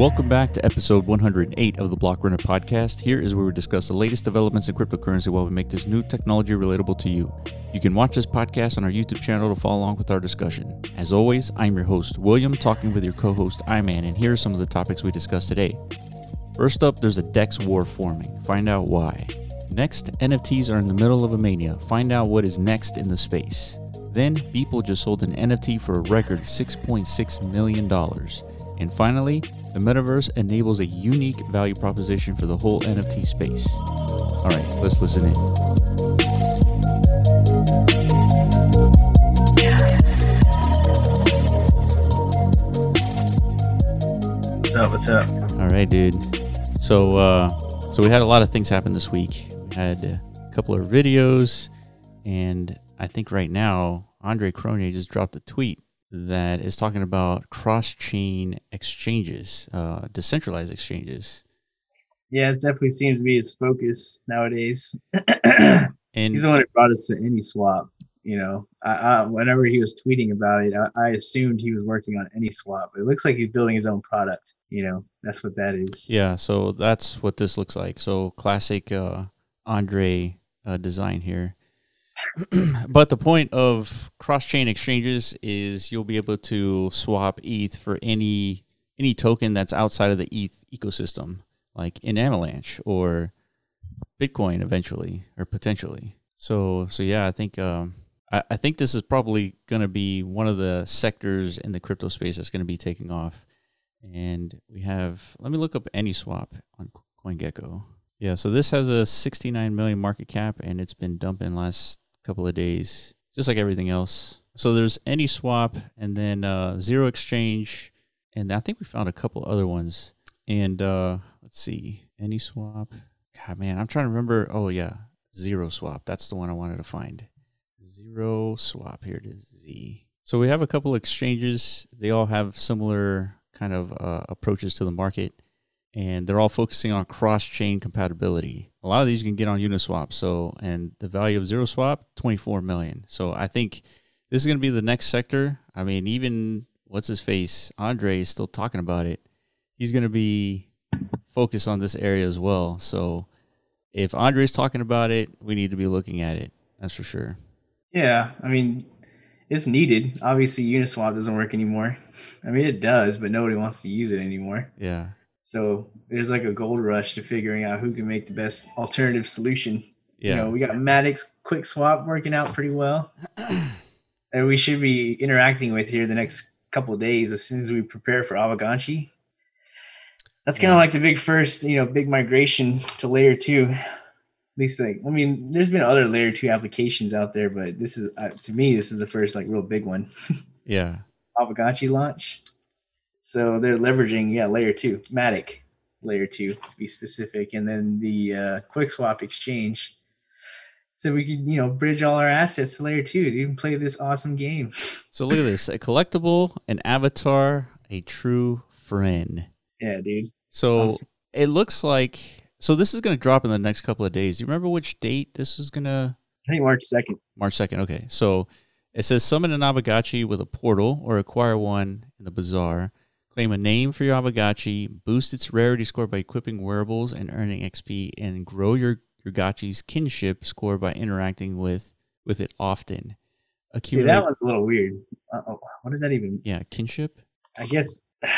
Welcome back to episode 108 of the Block Runner podcast. Here is where we discuss the latest developments in cryptocurrency while we make this new technology relatable to you. You can watch this podcast on our YouTube channel to follow along with our discussion. As always, I'm your host, William, talking with your co host, Iman, and here are some of the topics we discussed today. First up, there's a DEX war forming. Find out why. Next, NFTs are in the middle of a mania. Find out what is next in the space. Then, Beeple just sold an NFT for a record $6.6 million. And finally, the metaverse enables a unique value proposition for the whole NFT space. All right, let's listen in. What's up? What's up? All right, dude. So, uh, so we had a lot of things happen this week. We had a couple of videos, and I think right now Andre Cronje just dropped a tweet that is talking about cross-chain exchanges, uh, decentralized exchanges. Yeah, it definitely seems to be his focus nowadays. And He's the one that brought us to AnySwap. You know, I, I, whenever he was tweeting about it, I, I assumed he was working on AnySwap. It looks like he's building his own product. You know, that's what that is. yeah, so that's what this looks like. So classic uh, Andre uh, design here. but the point of cross-chain exchanges is you'll be able to swap ETH for any any token that's outside of the ETH ecosystem, like in Avalanche or Bitcoin eventually or potentially. So so yeah, I think um, I, I think this is probably going to be one of the sectors in the crypto space that's going to be taking off. And we have let me look up any swap on CoinGecko. Yeah, so this has a 69 million market cap and it's been dumping last couple of days, just like everything else. So there's any swap and then uh, Zero Exchange, and I think we found a couple other ones. And uh, let's see, any swap. God, man, I'm trying to remember. Oh yeah, Zero Swap. That's the one I wanted to find. Zero Swap. Here it is. Z. So we have a couple exchanges. They all have similar kind of uh, approaches to the market and they're all focusing on cross-chain compatibility. A lot of these you can get on Uniswap. So, and the value of Zero Swap, 24 million. So, I think this is going to be the next sector. I mean, even what's his face, Andre is still talking about it. He's going to be focused on this area as well. So, if Andre's talking about it, we need to be looking at it. That's for sure. Yeah, I mean, it's needed. Obviously, Uniswap doesn't work anymore. I mean, it does, but nobody wants to use it anymore. Yeah. So there's like a gold rush to figuring out who can make the best alternative solution. Yeah. You know, we got Matic's Quick Swap working out pretty well. and we should be interacting with here the next couple of days as soon as we prepare for Aavegotchi. That's kind of Yeah. like the big first, you know, big migration to layer two. At least like, I mean, there's been other layer two applications out there, but this is, uh, to me, this is the first like real big one. yeah. Aavegotchi launch. So they're leveraging, yeah, layer two, Matic layer two to be specific, and then the uh, quick swap exchange. So we could, you know, bridge all our assets to layer two to even play this awesome game. So, look at this a collectible, an avatar, a true friend. Yeah, dude. So Awesome. it looks like so this is going to drop in the next couple of days. Do you remember which date this is going to I think March second. March 2nd. Okay. So it says summon an Aavegotchi with a portal or acquire one in the bazaar. Claim a name for your Aavegotchi, boost its rarity score by equipping wearables and earning XP, and grow your, your Gotchi's kinship score by interacting with with it often. Dude, Accumulate that one's a little weird. Uh-oh. What does that even? yeah, kinship. I guess.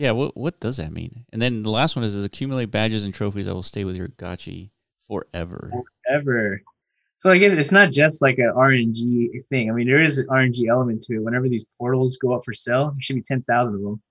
Yeah, what what does that mean? And then the last one is, is accumulate badges and trophies that will stay with your Gotchi forever. ever. So I guess it's not just like an RNG thing. I mean, there is an RNG element to it. Whenever these portals go up for sale, there should be ten thousand of them.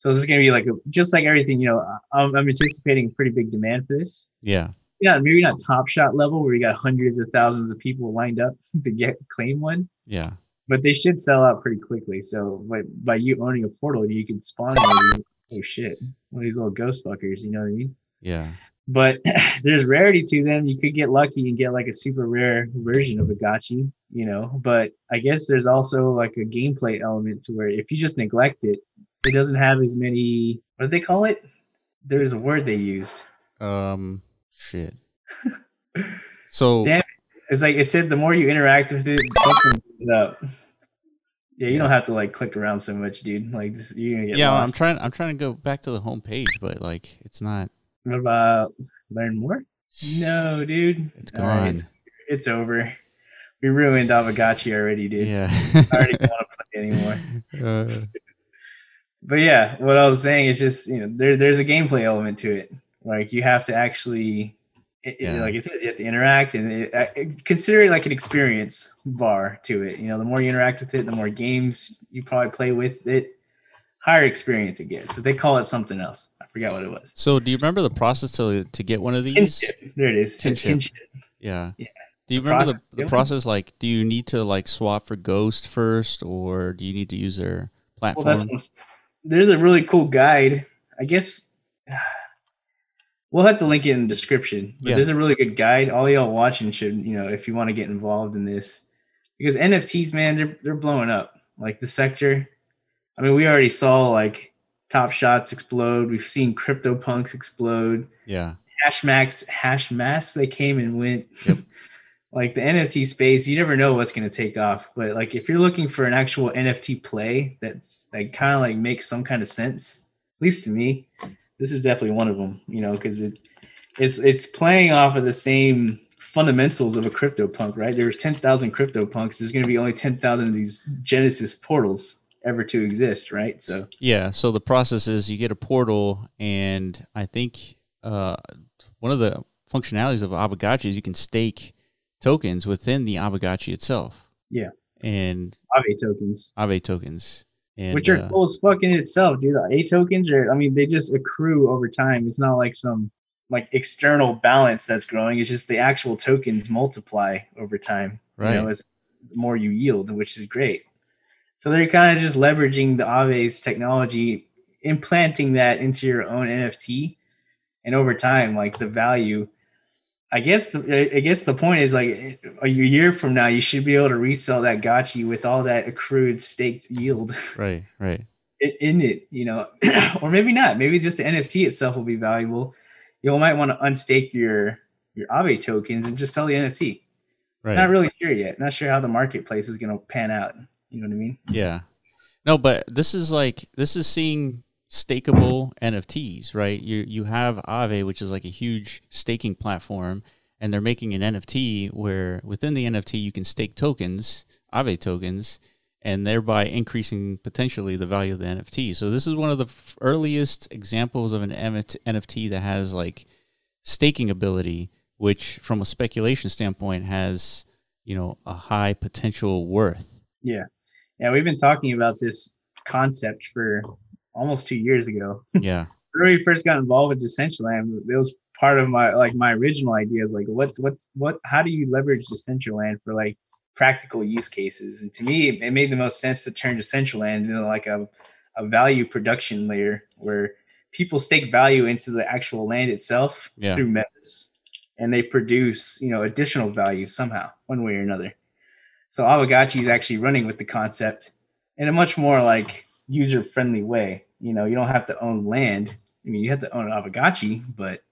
So this is going to be like a, just like everything. You know, I'm, I'm anticipating pretty big demand for this. Yeah. Yeah, maybe not top shot level where you got hundreds of thousands of people lined up to get claim one, Yeah. but they should sell out pretty quickly. So by, by you owning a portal, you can spawn one of these- oh shit, one of these little ghost fuckers. You know what I mean? Yeah. but there's rarity to them. You could get lucky and get like a super rare version of a gotchi, you know. But I guess there's also like a gameplay element to where if you just neglect it, it doesn't have as many. What do they call it? There's a word they used. Um shit. So Damn It's like it said the more you interact with it, something up. Yeah, you Yeah. don't have to like click around so much, dude. Like this, you're gonna get yeah, I'm trying. I'm trying to go back to the home page, but like it's not. What about learn more? No, dude. It's All right, gone. it's, it's over. We ruined Aavegotchi already, dude. Yeah. I already don't want to play anymore. Uh, But yeah, what I was saying is just you know there there's a gameplay element to it. Like you have to actually, it, it- Yeah. like it says, you have to interact and it, uh, it- consider it like an experience bar to it. You know, the more you interact with it, the more games you probably play with it, higher experience it gets. But they call it something else. I forgot what it was. so, do you remember the process to to get one of these? Kinship. There it is. Kinship. Kinship. Yeah. Yeah. Do you The remember process, the, the process? Like, do you need to like swap for Ghost first, or do you need to use their Well, platform? that's what's- there's a really cool guide. I guess we'll have to link it in the description. But Yeah. there's a really good guide. All y'all watching should, you know, if you want to get involved in this, because NFTs, man, they're they're blowing up. Like the sector. I mean, we already saw like Top Shots explode. We've seen Crypto Punks explode. yeah. Hashmax, Hashmask, they came and went. Yep. like the NFT space, you never know what's going to take off. But like if you're looking for an actual NFT play that's like kind of like makes some kind of sense, at least to me, this is definitely one of them. You know, because it it's it's playing off of the same fundamentals of a crypto punk, right? There's ten thousand crypto punks. There's going to be only ten thousand of these Genesis portals ever to exist, right? So Yeah. So the process is you get a portal, and I think uh, one of the functionalities of Aavegotchi is you can stake tokens within the Aavegotchi itself. Yeah. And Aave tokens. Aave tokens. And, which are uh, cool as fuck in itself, dude. The A tokens are, I mean, they just accrue over time. It's not like some like external balance that's growing. It's just the actual tokens multiply over time. Right. You know, as the more you yield, which is great. So they're kind of just leveraging the Aave's technology, implanting that into your own NFT, and over time, like the value. I guess the I guess the point is like a year from now, you should be able to resell that gotchi with all that accrued staked yield right. Right. in it, you know, or maybe not. Maybe just the NFT itself will be valuable. You might want to unstake your your Aave tokens and just sell the NFT. Right. Not really sure yet. Not sure how the marketplace is going to pan out. You know what I mean? Yeah. No, but this is like this is seeing stakeable NFTs, right? You you have Aave, which is like a huge staking platform, and they're making an NFT where within the NFT you can stake tokens, Aave tokens, and thereby increasing potentially the value of the NFT. So this is one of the f- earliest examples of an NFT that has like staking ability, which from a speculation standpoint has, you know, a high potential worth. Yeah. Yeah. We've been talking about this concept for almost two years ago. Yeah. When we first got involved with Decentraland, it was part of my like my original ideas like what what what how do you leverage Decentraland for like practical use cases? And to me, it, made the most sense to turn Decentraland into like a a value production layer where people stake value into the actual land itself Yeah. through metas, and they produce you know additional value somehow, one way or another. So Aavegotchi is actually running with the concept in a much more like user friendly way. You know, you don't have to own land. I mean, you have to own an Aavegotchi, but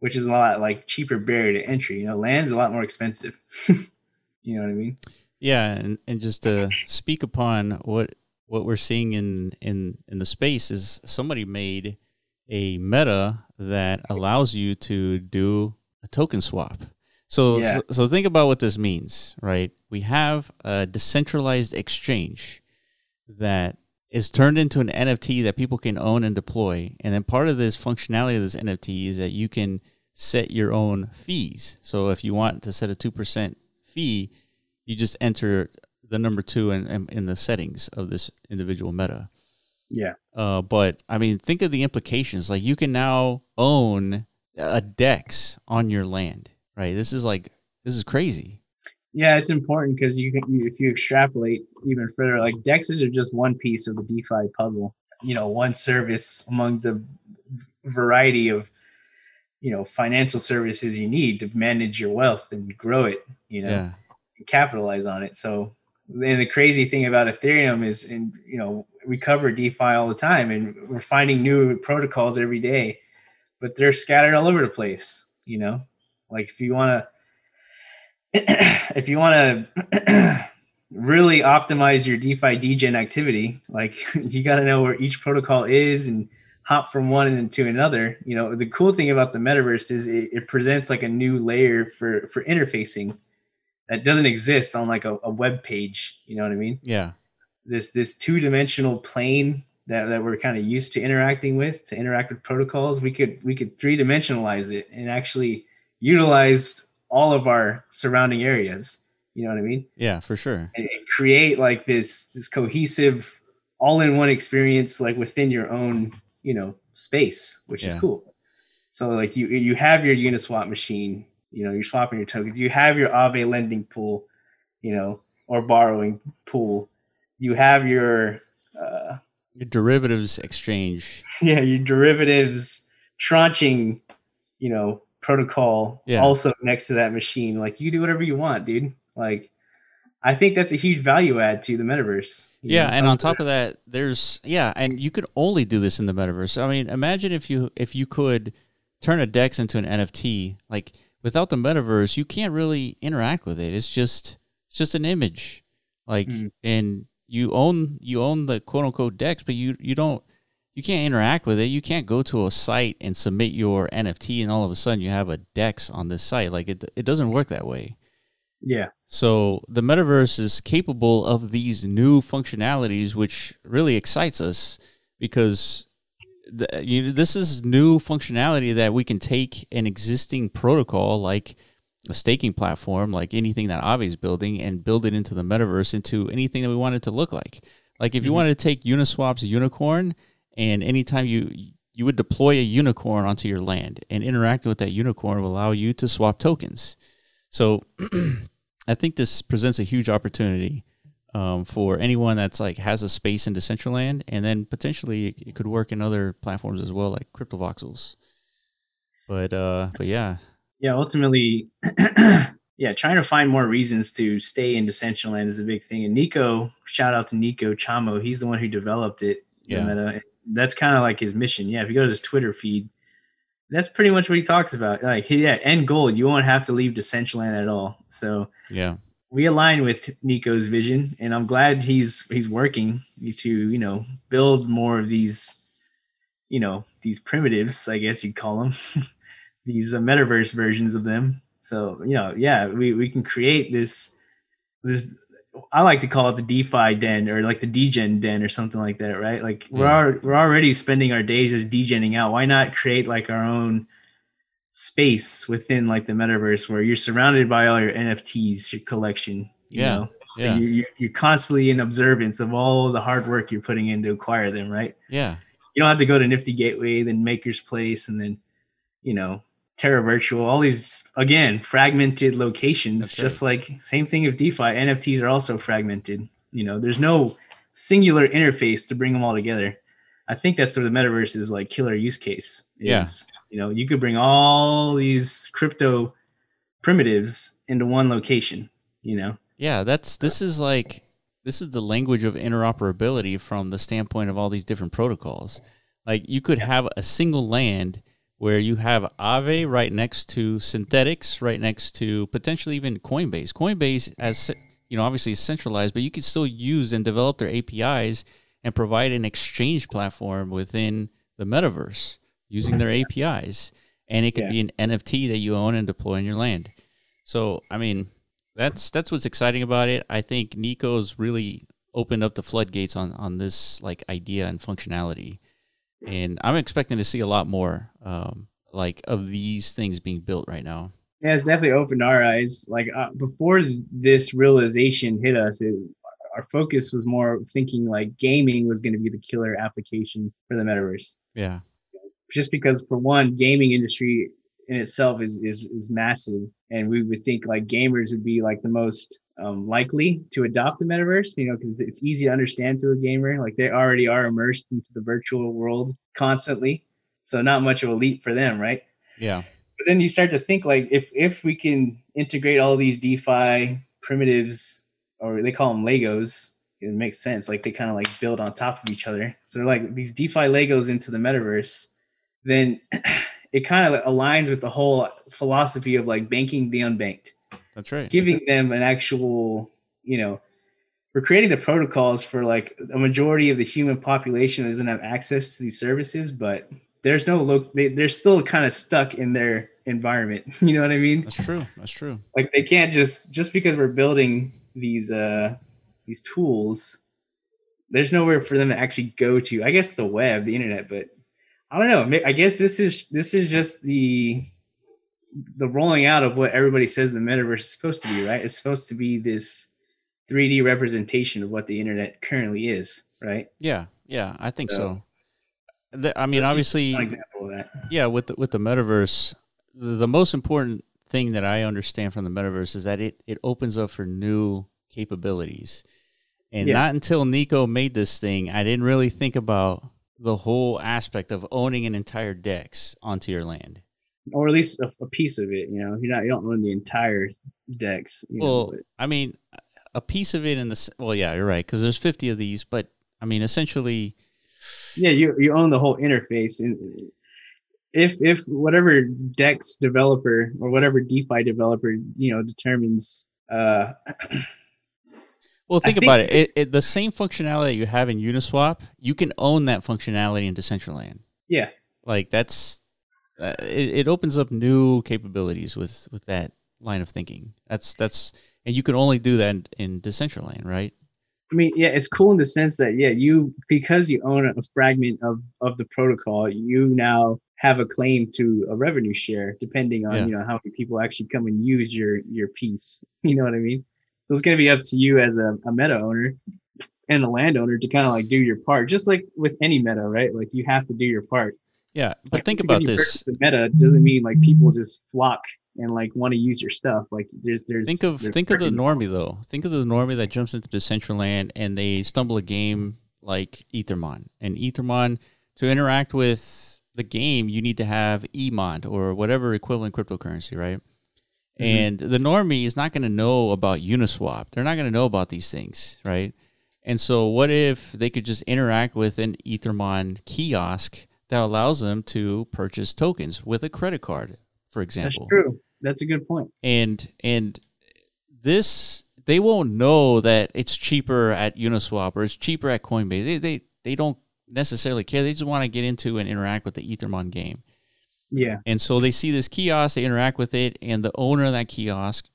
which is a lot like cheaper barrier to entry. You know, land's a lot more expensive. you know what I mean? Yeah, and, and just to speak upon what what we're seeing in in in the space is somebody made a meta that allows you to do a token swap. So, Yeah. so so think about what this means, right? We have a decentralized exchange that is turned into an NFT that people can own and deploy. And then part of this functionality of this NFT is that you can set your own fees. So if you want to set a 2% fee, you just enter the number two in, in, in the settings of this individual meta. Yeah. Uh, but I mean, think of the implications. Like you can now own a DEX on your land, right? This is like, this is crazy. Yeah, it's important because you can you, if you extrapolate even further, like dexes are just one piece of the DeFi puzzle. You know, one service among the variety of you know financial services you need to manage your wealth and grow it. You know, Yeah. and capitalize on it. So, and the crazy thing about Ethereum is, and you know, we cover DeFi all the time, and we're finding new protocols every day, but they're scattered all over the place. You know, like if you want to, if you want to really optimize your DeFi degen activity. Like you got to know where each protocol is and hop from one into another. You know, the cool thing about the metaverse is it, it presents like a new layer for for interfacing that doesn't exist on like a, a web page. You know what I mean? Yeah. This this two dimensional plane that, that we're kind of used to interacting with to interact with protocols we could we could three dimensionalize it and actually utilize all of our surrounding areas you know what i mean Yeah, for sure. and, and create like this this cohesive all-in-one experience like within your own you know space which Yeah. is cool so like you you have your uniswap machine you know you're swapping your tokens you have your Aave lending pool you know or borrowing pool you have your uh Your derivatives exchange. yeah, your derivatives tranching, you know, protocol Yeah. also next to that machine. Like you do whatever you want, dude. Like I think that's a huge value add to the metaverse. Yeah, know, and on top of that, there's yeah, and you could only do this in the metaverse. I mean, imagine if you if you could turn a Dex into an NFT. Like without the metaverse, you can't really interact with it. It's just it's just an image. Like Mhm. and you own you own the quote unquote Dex, but you you don't you can't interact with it. You can't go to a site and submit your NFT and all of a sudden you have a Dex on this site. Like it it doesn't work that way. yeah. So the metaverse is capable of these new functionalities, which really excites us because the, you this is new functionality that we can take an existing protocol like a staking platform, like anything that Aave is building, and build it into the metaverse into anything that we want it to look like. Like if you Mhm. wanted to take Uniswap's unicorn, and anytime you you would deploy a unicorn onto your land, and interacting with that unicorn will allow you to swap tokens. So I think this presents a huge opportunity um, for anyone that's like has a space in Decentraland, and then potentially it, it could work in other platforms as well, like CryptoVoxels. But uh, but yeah, Yeah, ultimately yeah, trying to find more reasons to stay in Decentraland is a big thing. And Nico, shout out to Nico Chamo, he's the one who developed it. the Yeah. meta. That's kind of like his mission. Yeah, if you go to his Twitter feed, that's pretty much what he talks about. Like, yeah, end goal, you won't have to leave Decentraland at all. So yeah, we align with Nico's vision, and I'm glad he's he's working to you know build more of these, you know, these primitives, I guess you'd call them, these uh, metaverse versions of them. So you know, yeah, we we can create this this. I like to call it the DeFi den or like the degen den or something like that, right? Like we're Yeah. al- we're already spending our days as degenning out. Why not create like our own space within like the metaverse where you're surrounded by all your NFTs, your collection. You Yeah, know? So yeah. you, you, you're constantly in observance of all the hard work you're putting in to acquire them, right? yeah, You don't have to go to Nifty Gateway, then Maker's Place, and then, you know, Terra Virtua, all these, again, fragmented locations. Just like, same thing with DeFi. NFTs are also fragmented. You know, there's no singular interface to bring them all together. I think that's where the metaverse is like killer use case. Is, Yeah. You know, you could bring all these crypto primitives into one location, you know? yeah. That's this is like this is the language of interoperability from the standpoint of all these different protocols. Like you could have a single land where you have Aave right next to Synthetix, right next to potentially even Coinbase. Coinbase, as you know, obviously is centralized, but you could still use and develop their APIs and provide an exchange platform within the metaverse using their mm-hmm. APIs, and it could Yeah. be an NFT that you own and deploy in your land. So, I mean, that's that's what's exciting about it. I think Nico's really opened up the floodgates on on this like idea and functionality, and I'm expecting to see a lot more um, like of these things being built right now. Yeah, it's definitely opened our eyes. Like uh, before this realization hit us, it, our focus was more thinking like gaming was going to be the killer application for the metaverse. Yeah, Just because, for one, gaming industry in itself is is is massive, and we would think like gamers would be like the most um, likely to adopt the metaverse. You know, because it's easy to understand to a gamer. Like they already are immersed into the virtual world constantly, so not much of a leap for them, right? yeah, but then you start to think like if if we can integrate all these DeFi primitives, or they call them Legos, it makes sense. Like they kind of like build on top of each other. So they're like these DeFi Legos into the metaverse. Then it kind of aligns with the whole philosophy of like banking the unbanked, that's right. giving them an actual, you know, we're creating the protocols for like a majority of the human population that doesn't have access to these services, but there's no look they, they're still kind of stuck in their environment. You know what I mean? That's true. That's true. Like they can't just just because we're building these uh these tools, there's nowhere for them to actually go to. I guess the web, the internet, but I don't know. I guess this is this is just the the rolling out of what everybody says the metaverse is supposed to be, right? It's supposed to be this 3D representation of what the internet currently is, right? Yeah, yeah, I think so. so. The, I mean, so obviously, yeah, with the, with the metaverse, the, the most important thing that I understand from the metaverse is that it it opens up for new capabilities. And yeah. not until Nico made this thing, I didn't really think about the whole aspect of owning an entire dex onto your land or at least a, a, piece of it. You know, you're not you don't own the entire dex. well, know, I mean, a piece of it in the well, yeah, you're right because there's 50 of these, but I mean, essentially, yeah, you you own the whole interface and. If, if whatever Dex developer or whatever DeFi developer you know determines uh, Well, think, think about it. It, it. The same functionality you have in Uniswap, you can own that functionality in Decentraland. Yeah, like that's uh, it, it opens up new capabilities with with that line of thinking. That's that's and you can only do that in, in Decentraland, right? I mean, yeah, it's cool in the sense that yeah, you because you own a fragment of of the protocol, you now have a claim to a revenue share, depending on yeah. you know how many people actually come and use your your piece. You know what I mean? So it's going to be up to you as a, a meta owner and a landowner to kind of like do your part, just like with any meta, right? Like you have to do your part. Yeah, but like, think about this. The meta doesn't mean like people just flock and like want to use your stuff. Like there's there's think of there's think of the normie though. Think of the normie that jumps into Decentraland and they stumble a game like Ethermon. And Ethermon to interact with the game, you need to have EMONT or whatever equivalent cryptocurrency, right? Mm-hmm. And the normie is not going to know about Uniswap. They're not going to know about these things, right? And so, what if they could just interact with an Ethermon kiosk that allows them to purchase tokens with a credit card, for example. That's true. That's a good point. And and this they won't know that it's cheaper at Uniswap or it's cheaper at Coinbase. They they, they don't necessarily care. They just want to get into and interact with the Ethermon game. Yeah. And so they see this kiosk, they interact with it, and the owner of that kiosk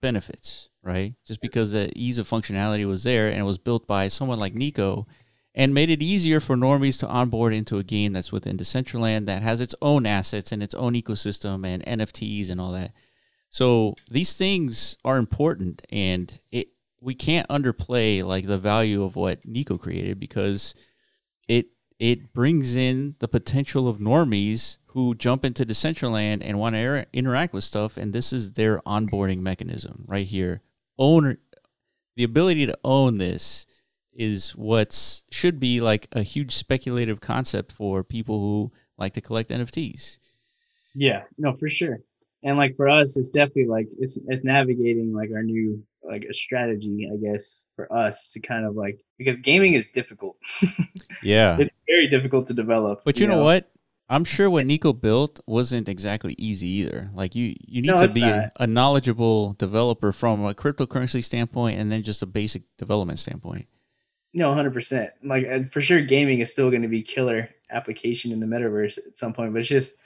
benefits, right? Just because the ease of functionality was there and it was built by someone like Nico and made it easier for normies to onboard into a game that's within Decentraland that has its own assets and its own ecosystem and NFTs and all that. So these things are important and it we can't underplay like the value of what Nico created because it it brings in the potential of normies who jump into Decentraland and want to er- interact with stuff and this is their onboarding mechanism right here. Owner the ability to own this is what's should be like a huge speculative concept for people who like to collect NFTs. Yeah, no, for sure. And like for us, it's definitely like it's it's navigating like our new like a strategy, I guess, for us to kind of like because gaming is difficult. yeah, it's very difficult to develop. But you, you know, know, what? I'm sure what Nico built wasn't exactly easy either. Like you, you need no, to be a, a knowledgeable developer from a cryptocurrency standpoint, and then just a basic development standpoint. No, hundred percent. Like for sure, gaming is still going to be killer application in the metaverse at some point. But it's just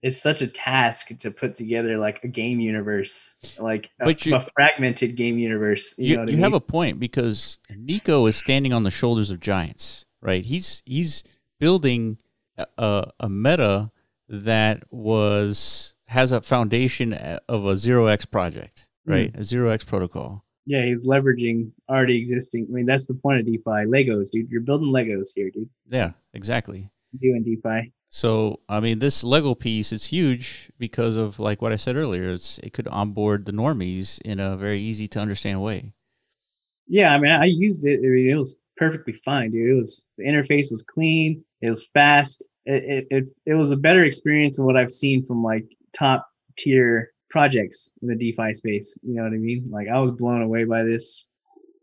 it's such a task to put together like a game universe, like a, you, a fragmented game universe. You, you, you mean? have a point because Nico is standing on the shoulders of giants, right? He's he's building a, a meta that was has a foundation of a zero x project, right? Mm. A zero x protocol yeah, he's leveraging already existing. I mean, that's the point of DeFi. Legos, dude. You're building Legos here, dude. Yeah, exactly. Doing DeFi. So, I mean, this Lego piece is huge because of like what I said earlier. It's it could onboard the normies in a very easy to understand way. Yeah, I mean, I used it. I mean, it was perfectly fine, dude. It was the interface was clean. It was fast. It it it, it was a better experience than what I've seen from like top tier projects in the DeFi space. You know what I mean? Like I was blown away by this.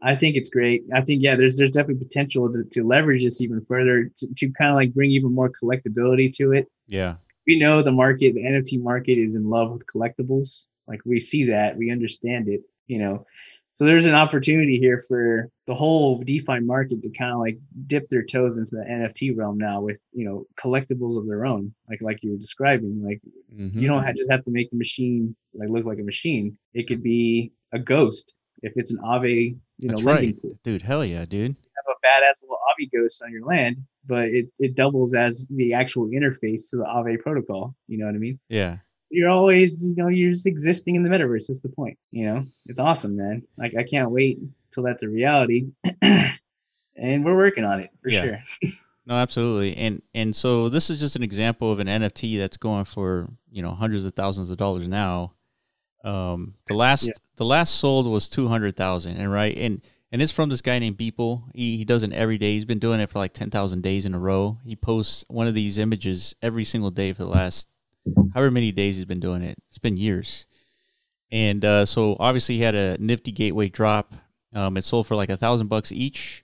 I think it's great. I think yeah, there's there's definitely potential to, to leverage this even further to, to kind of like bring even more collectability to it. Yeah. We know the market, the NFT market is in love with collectibles. Like we see that, we understand it, you know. So there's an opportunity here for the whole DeFi market to kind of like dip their toes into the NFT realm now with you know collectibles of their own, like like you were describing. Like Mhm. you don't have, just have to make the machine like look like a machine. It could be a ghost if it's an Aave, you know, That's right, pool. dude. Hell yeah, dude. You Have a badass little Aave ghost on your land, but it, it doubles as the actual interface to the Aave protocol. You know what I mean? Yeah, You're always, you know, you're just existing in the metaverse. That's the point. You know, it's awesome, man. Like I can't wait till that's a reality. and we're working on it for Yeah. sure. no, absolutely. And and so this is just an example of an NFT that's going for you know hundreds of thousands of dollars now. Um, the last Yeah. the last sold was two hundred thousand, and right, and and it's from this guy named Beeple. He he does it every day. He's been doing it for like ten thousand days in a row. He posts one of these images every single day for the last however many days he's been doing it. It's been years. And uh, so obviously he had a nifty gateway drop. Um, it sold for like a thousand bucks each,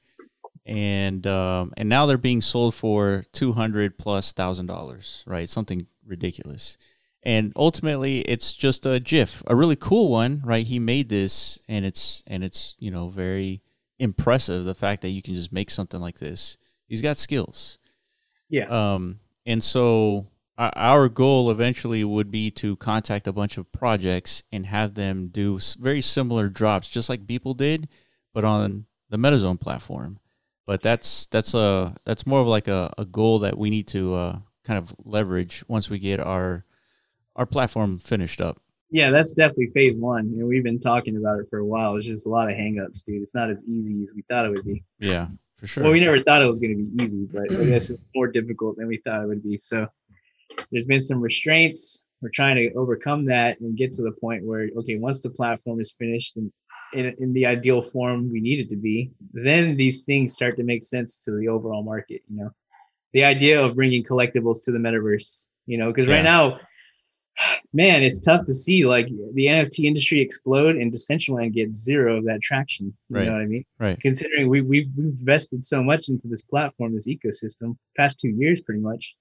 and um, and now they're being sold for two hundred plus thousand dollars, right? Something ridiculous. And ultimately, it's just a GIF, a really cool one, right? He made this, and it's and it's you know very impressive. The fact that you can just make something like this. He's got skills. Yeah. Um, and so our goal eventually would be to contact a bunch of projects and have them do very similar drops, just like Beeple did, but on the MetaZone platform. But that's that's a that's more of like a, a goal that we need to uh, kind of leverage once we get our our platform finished up. Yeah, that's definitely phase one. You know, we've been talking about it for a while. It's just a lot of hangups, dude. It's not as easy as we thought it would be. Yeah, for sure. Well, we never thought it was going to be easy, but I guess it's more difficult than we thought it would be. So there's been some restraints. We're trying to overcome that and get to the point where, okay, once the platform is finished and in, in the ideal form we need it to be, then these things start to make sense to the overall market. You know, the idea of bringing collectibles to the metaverse. You know, because Yeah. right now, man, it's tough to see like the NFT industry explode and Decentraland get zero of that traction. You Right. know what I mean? right. considering we, we've, we've invested so much into this platform, this ecosystem, past two years, pretty much,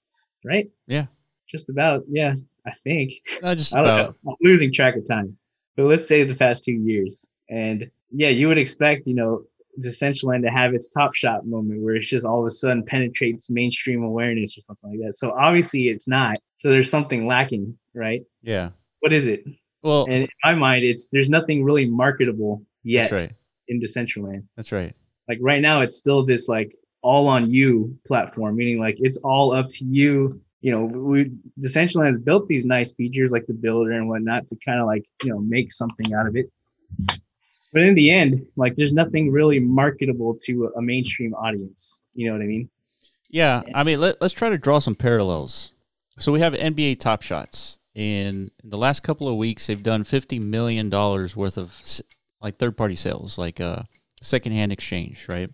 right? Yeah. Just about, yeah, I think. Not just I about. Know, i'm losing track of time. But let's say the past two years. And yeah, you would expect, you know, Decentraland to have its top shot moment where it's just all of a sudden penetrates mainstream awareness or something like that. So obviously it's not. So there's something lacking, right? yeah. What is it? Well, And in my mind, it's there's nothing really marketable yet that's right. in Decentraland That's right. like right now it's still this like all on you platform meaning like it's all up to you you know we Decentraland has built these nice features like the builder and whatnot to kind of like you know make something out of it but in the end like there's nothing really marketable to a mainstream audience you know what i mean Yeah, I mean, let, let's try to draw some parallels. So we have NBA Top Shots. And in the last couple of weeks, they've done fifty million dollars worth of like third party sales, like uh, secondhand exchange, right?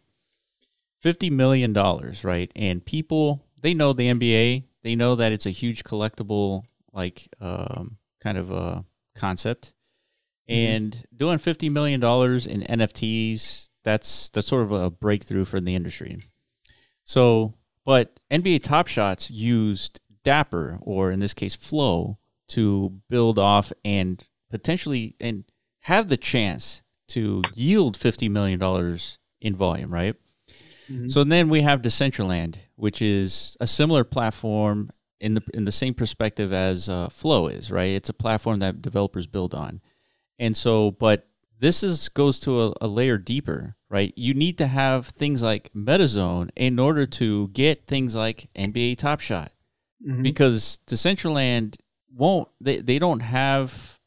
Fifty million dollars, right? And people they know the NBA, they know that it's a huge collectible, like um, kind of a concept. And doing fifty million dollars in NFTs, that's that's sort of a breakthrough for the industry. So, but NBA Top Shots used Dapper, or in this case, Flow, to build off and potentially and have the chance to yield fifty million dollars in volume, right? Mhm. So then we have Decentraland, which is a similar platform in the in the same perspective as uh, Flow is, right? It's a platform that developers build on, and so, but this is goes to a, a layer deeper, right? You need to have things like MetaZone in order to get things like NBA Top Shot Mhm. because Decentraland won't they, they don't have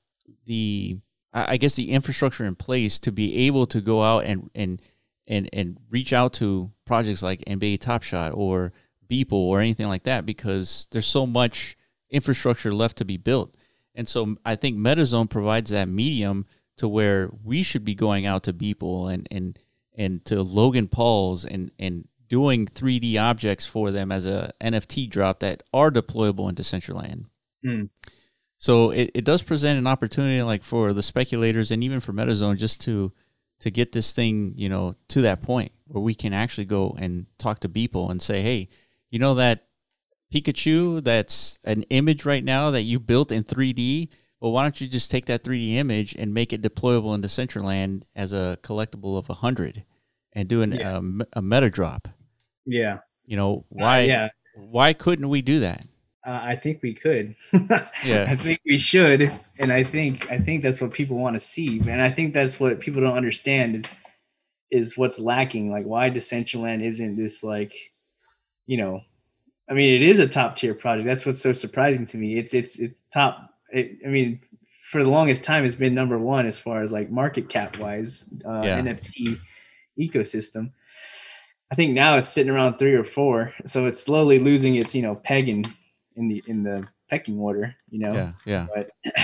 the I I guess the infrastructure in place to be able to go out and and and and reach out to projects like NBA Top Shot or Beeple or anything like that because there's so much infrastructure left to be built. And so I think MetaZone provides that medium to where we should be going out to Beeple and and and to Logan Paul's and and doing 3D objects for them as a NFT drop that are deployable into Decentraland. Hmm. So it, it does present an opportunity like for the speculators and even for MetaZone just to to get this thing, you know, to that point where we can actually go and talk to people and say, hey, you know that Pikachu that's an image right now that you built in 3D. well, why don't you just take that 3D image and make it deployable into Decentraland as a collectible of 100 and do an, Yeah. um, a meta drop? Yeah. You know, why, Uh, yeah. why couldn't we do that? Uh, I think we could. Yeah. I think we should, and I think I think that's what people want to see, and I think that's what people don't understand is is what's lacking. Like why Decentraland isn't this like, you know, I mean, it is a top tier project. That's what's so surprising to me. It's it's it's top. It, I mean, for the longest time, it's been number one as far as like market cap wise, uh, Yeah. NFT ecosystem. I think now it's sitting around three or four, so it's slowly losing its you know peg in in the in the pecking order. You know, Yeah, yeah. but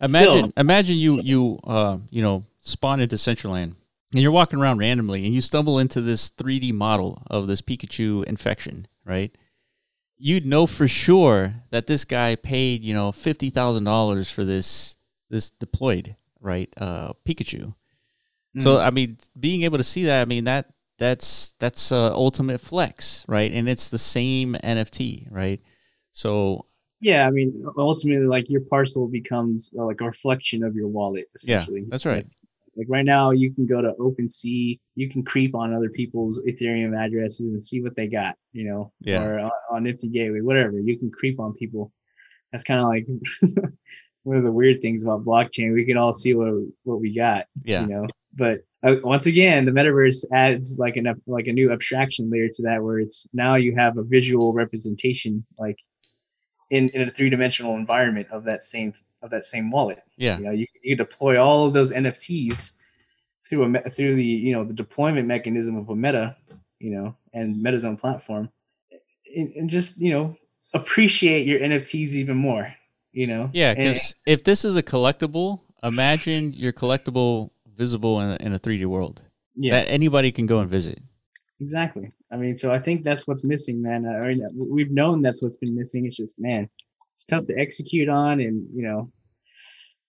Imagine, still, imagine you you uh you know spawn into Decentraland and you're walking around randomly and you stumble into this 3D model of this Pikachu infection, right? You'd know for sure that this guy paid you know fifty thousand dollars for this this deployed right uh Pikachu. So Mhm. I mean, being able to see that, I mean that that's that's uh, ultimate flex, right? And it's the same NFT, right? So yeah, I mean, ultimately, like your parcel becomes uh, like a reflection of your wallet. Essentially. Yeah, that's right. Like, like right now, you can go to OpenSea, you can creep on other people's Ethereum addresses and see what they got, you know, Yeah. or on, on Nifty Gateway, whatever. You can creep on people. That's kind of like one of the weird things about blockchain. We can all see what what we got, yeah, you know but uh, once again the metaverse adds like an like a new abstraction layer to that where it's now you have a visual representation like in, in a three-dimensional environment of that same of that same wallet yeah, you know you, you deploy all of those nfts through a through the you know the deployment mechanism of a meta you know and metazone platform and, and just you know appreciate your nfts even more you know Yeah, because if this is a collectible, imagine your collectible visible in a, in a 3D world yeah that anybody can go and visit. Exactly. I mean, so I think that's what's missing, man. I mean, we've known that's what's been missing. It's just, man, it's tough to execute on, and you know,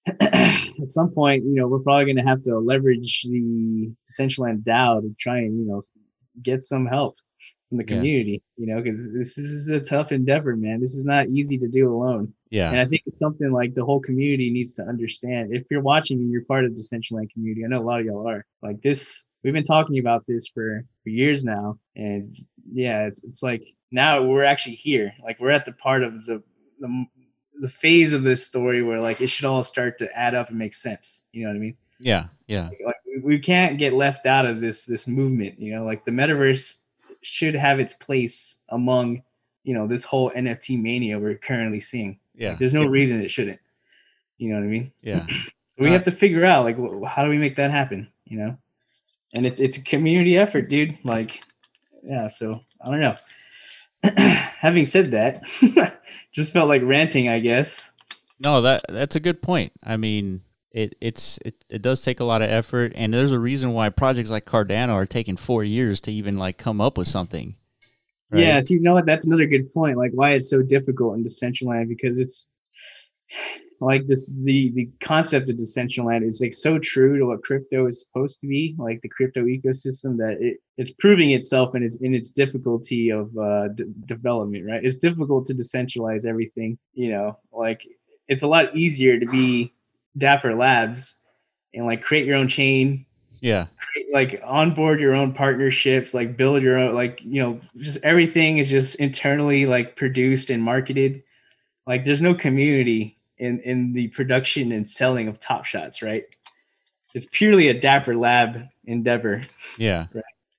at some point, you know, we're probably going to have to leverage the Decentraland DAO to try and, you know, get some help from the Yeah. community. You know, because this is a tough endeavor, man. This is not easy to do alone. Yeah, And I think it's something like the whole community needs to understand. If you're watching and you're part of the Decentraland community, I know a lot of y'all are. Like this, we've been talking about this for, for years now. And yeah, it's, it's like now we're actually here. Like we're at the part of the, the the phase of this story where like it should all start to add up and make sense. You know what I mean? yeah, yeah, Like we, can't get left out of this this movement. You know, like the metaverse should have its place among you know this whole NFT mania we're currently seeing. yeah, There's no reason it shouldn't. You know what I mean? yeah, So we Uh, have to figure out like wh- how do we make that happen? You know, and it's it's a community effort, dude. Like, yeah. So I don't know. Having said that, just felt like ranting, I guess. No, that that's a good point. I mean, it it's it, it does take a lot of effort, and there's a reason why projects like Cardano are taking four years to even like come up with something. right? Yeah, so you know what? That's another good point. Like why it's so difficult in Decentraland because it's like this the the concept of Decentraland is like so true to what crypto is supposed to be, like the crypto ecosystem that it, it's proving itself in its in its difficulty of uh d- development, right? It's difficult to decentralize everything, you know, like it's a lot easier to be Dapper Labs and like create your own chain, yeah, create, like onboard your own partnerships like build your own like you know just everything is just internally like produced and marketed. Like there's no community in in the production and selling of top shots right? It's purely a dapper lab endeavor. Yeah,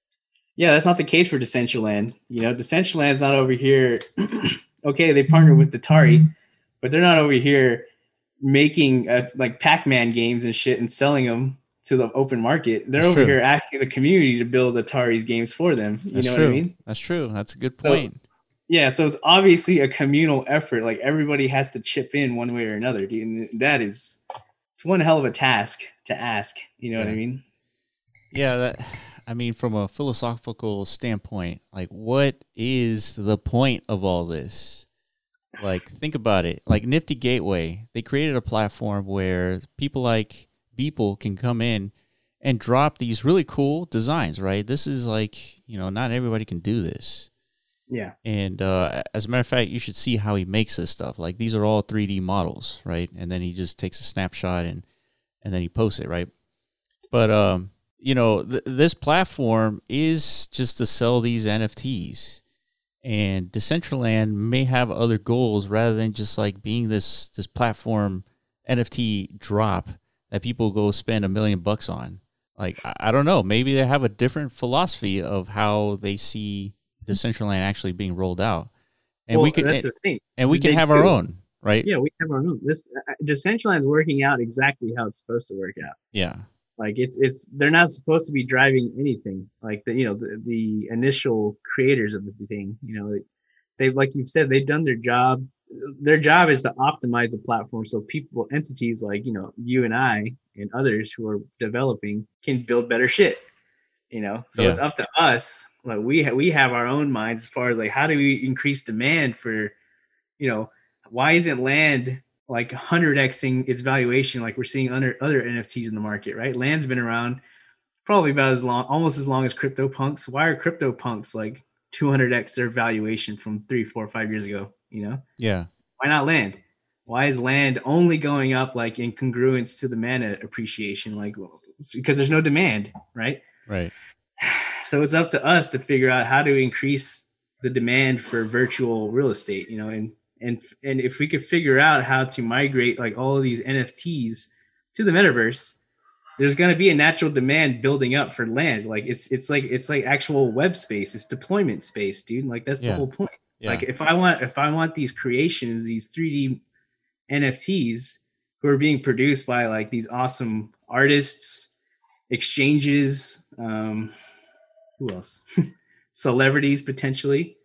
yeah that's not the case for decentraland. You know decentraland's not over here. Okay they partner with atari but they're not over here making uh, like pac-man games and shit and selling them to the open market. They're That's over true. here asking the community to build atari's games for them. You that's know true. what i mean? That's true. That's a good So- point. Yeah so it's obviously a communal effort like everybody has to chip in one way or another dude and that is it's one hell of a task to ask you know what i mean Yeah, that I mean from a philosophical standpoint, like what is the point of all this? Like think about it. Like Nifty Gateway, they created a platform where people like Beeple can come in and drop these really cool designs, right? This is like, you know, not everybody can do this. Yeah. And uh, as a matter of fact, you should see how he makes this stuff. Like these are all 3D models, right? And then he just takes a snapshot and and then he posts it, right? But um, you know, th- this platform is just to sell these NFTs. And Decentraland may have other goals rather than just like being this this platform NFT drop that people go spend a million bucks on. Like I, I don't know, maybe they have a different philosophy of how they see Decentraland actually being rolled out, and well, we can that's and, the thing. and we can have our own, right? Yeah, we have our own. This uh, Decentraland's working out exactly how it's supposed to work out. Yeah, Like it's it's they're not supposed to be driving anything. Like the you know the, the initial creators of the thing. You know they like you've said they've done their job. Their job is to optimize the platform so people entities like you know you and I and others who are developing can build better shit. You know, so Yeah. it's up to us. Like we ha- we have our own minds as far as like how do we increase demand for, you know, why isn't land like 100xing its valuation like we're seeing under other NFTs in the market, right? Land's been around probably about as long, almost as long as CryptoPunks. Why are CryptoPunks like 200x their valuation from three, four, five years ago? You know, yeah, why not land? Why is land only going up like in congruence to the mana appreciation? Like, because there's no demand, right? Right. so it's up to us to figure out how to increase the demand for virtual real estate you know and and and if we could figure out how to migrate like all of these nfts to the metaverse there's going to be a natural demand building up for land like it's it's like it's like actual web space it's deployment space dude like that's Yeah. the whole point Yeah, like if i want if i want these creations these 3d nfts who are being produced by like these awesome artists exchanges um who else celebrities potentially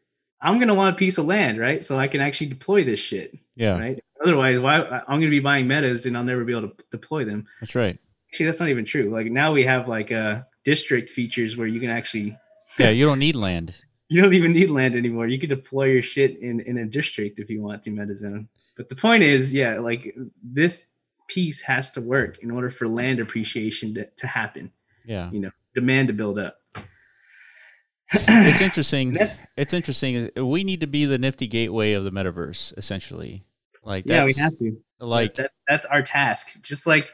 i'm to want a piece of land right so i can actually deploy this shit yeah, right otherwise why i'm to be buying metas and i'll never be able to deploy them that's right. actually that's not even true like now we have like uh district features where you can actually Yeah, you don't need land. you don't even need land anymore. You could deploy your shit in, in a district if you want to MetaZone. But the point is, yeah, like this piece has to work in order for land appreciation to, to happen, Yeah, you know, demand to build up. it's interesting. It's interesting. We need to be the nifty gateway of the metaverse, essentially. Like yeah, we that's have to. like that, that's our task. Just like,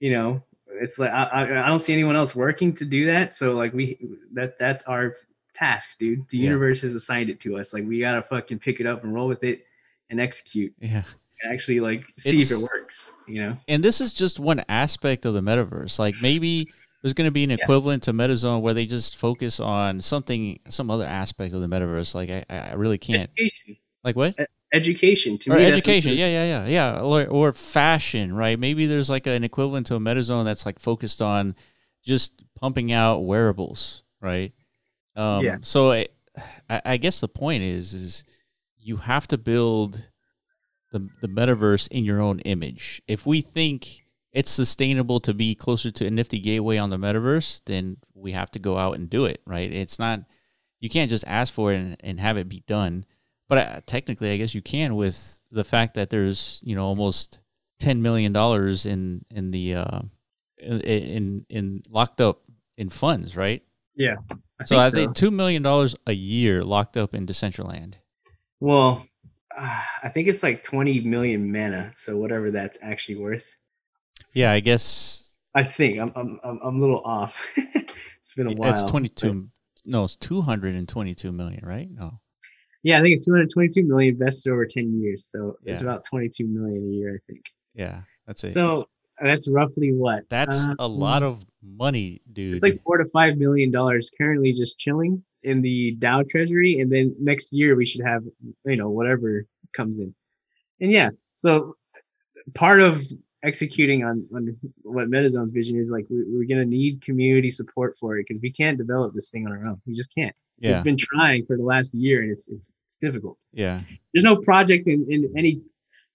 you know, it's like I, I, I don't see anyone else working to do that. So like we that that's our task, dude. The Yeah. universe has assigned it to us. Like we gotta fucking pick it up and roll with it and execute. yeah. Actually like see if it works. You know. and this is just one aspect of the metaverse. Like maybe there's going to be an equivalent to MetaZone where they just focus on something, some other aspect of the metaverse. Like I, I really can't. Education. Like what? Education. To Or me, education, yeah, yeah, yeah, yeah, or, or fashion, right? Maybe there's like an equivalent to a MetaZone that's like focused on just pumping out wearables, right? Um, Yeah. So I I guess the point is, is you have to build the the metaverse in your own image. If we think it's sustainable to be closer to a nifty gateway on the metaverse, then we have to go out and do it, right? It's not you can't just ask for it and, and have it be done. But uh, technically, I guess you can with the fact that there's you know almost ten million dollars in in the uh, in, in in locked up in funds, right? Yeah. I so I think two million dollars a year locked up in Decentraland. Well, uh, I think it's like 20 million mana. So whatever that's actually worth. Yeah, I guess I think I'm I'm I'm, I'm a little off. it's been a while. it's 22. but- No, it's two hundred and twenty two million, right? No. Yeah, I think it's 222 million invested over 10 years. So it's about 22 million a year, I think. Yeah, that's it. So that's roughly what? that's Uh, a lot of money, dude. It's like four to five million dollars currently just chilling in the DAO Treasury, and then next year we should have you know whatever comes in. And yeah, so part of executing on, on what MetaZone's vision is like we, we're gonna need community support for it because we can't develop this thing on our own. We just can't. yeah, We've been trying for the last year, and it's it's it's difficult. yeah, There's no project in, in any.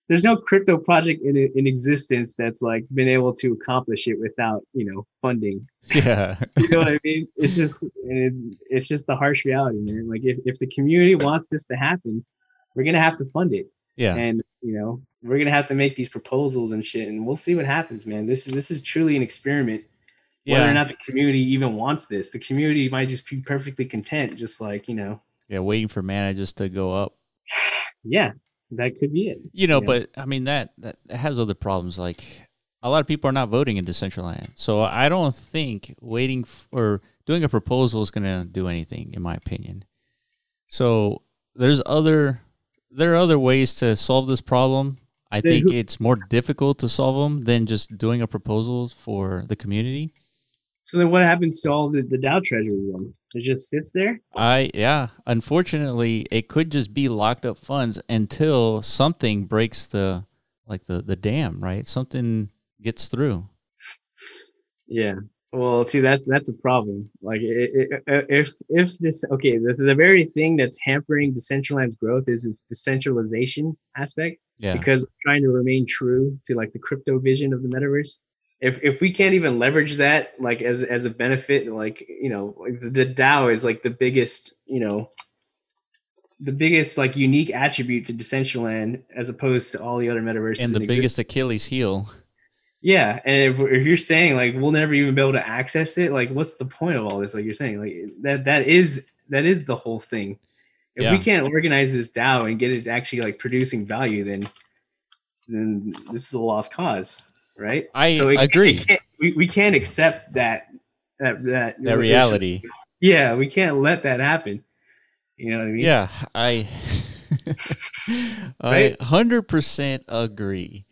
There's no crypto project in in existence that's like been able to accomplish it without you know funding yeah, you know what I mean? It's just it, it's just the harsh reality, man. Like if, if the community wants this to happen, we're gonna have to fund it. yeah. And you know, we're gonna have to make these proposals and shit, and we'll see what happens, man. This is this is truly an experiment. Yeah. Whether or not the community even wants this, the community might just be perfectly content, just like you know, Yeah, waiting for mana just to go up. Yeah, that could be it. You know, Yeah. but I mean that that has other problems. Like a lot of people are not voting in Decentraland, so I don't think waiting f- or doing a proposal is going to do anything, in my opinion. So there's other there are other ways to solve this problem. I think it's more difficult to solve them than just doing a proposal for the community. So then, what happens to all the, the DAO treasury then? It just sits there. I yeah, unfortunately, it could just be locked up funds until something breaks the like the the dam, right? Something gets through. Yeah. Well, see, that's that's a problem. Like, if if this okay, the, the very thing that's hampering Decentraland's growth is its decentralization aspect. Yeah. because we're trying to remain true to like the crypto vision of the metaverse. If if we can't even leverage that like as as a benefit, like you know, like the, the DAO is like the biggest, you know, the biggest like unique attribute to Decentraland as opposed to all the other metaverses. and the biggest existence. Achilles heel. Yeah, and if, if you're saying like we'll never even be able to access it, like what's the point of all this? Like you're saying, like that that is that is the whole thing. If we can't organize this DAO and get it actually like producing value, then then this is a lost cause, right? I it- it agree. can't- we, we can't accept that that that That reality. Yeah, we can't let that happen. You know what I mean? Yeah, I I Right? hundred percent agree.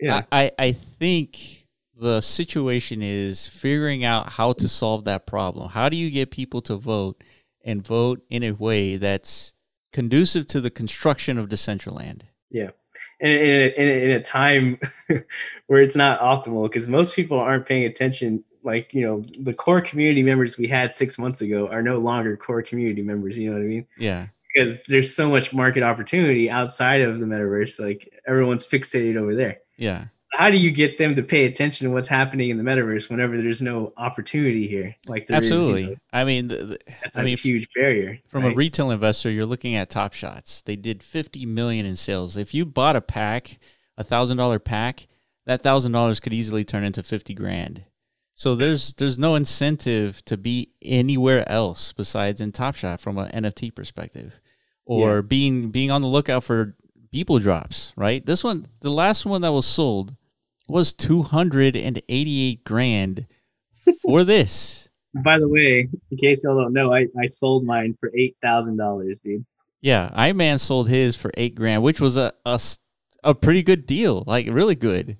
yeah. I, I I think the situation is figuring out how to solve that problem. How do you get people to vote and vote in a way that's conducive to the construction of Decentraland? Yeah, in, in, in a time where it's not optimal, because most people aren't paying attention. Like you know, the core community members we had six months ago are no longer core community members. You know what I mean? Yeah. Because there's so much market opportunity outside of the metaverse. Like everyone's fixated over there. Yeah. How do you get them to pay attention to what's happening in the metaverse whenever there's no opportunity here? Like there is, you Absolutely. know, I mean, th- th- that's I a mean, huge barrier. from a retail investor, you're looking at Top Shots. They did 50 million in sales. If you bought a pack, a thousand dollar pack, that thousand dollars could easily turn into 50 grand. So there's there's no incentive to be anywhere else besides in Top Shot from an NFT perspective, or Yeah. being being on the lookout for people drops. Right. This one, the last one that was sold, was 288 grand for this. By the way, in case y'all don't know, I, I sold mine for eight thousand dollars, dude. Yeah, I Man sold his for eight grand, which was a, a, a pretty good deal, like really good.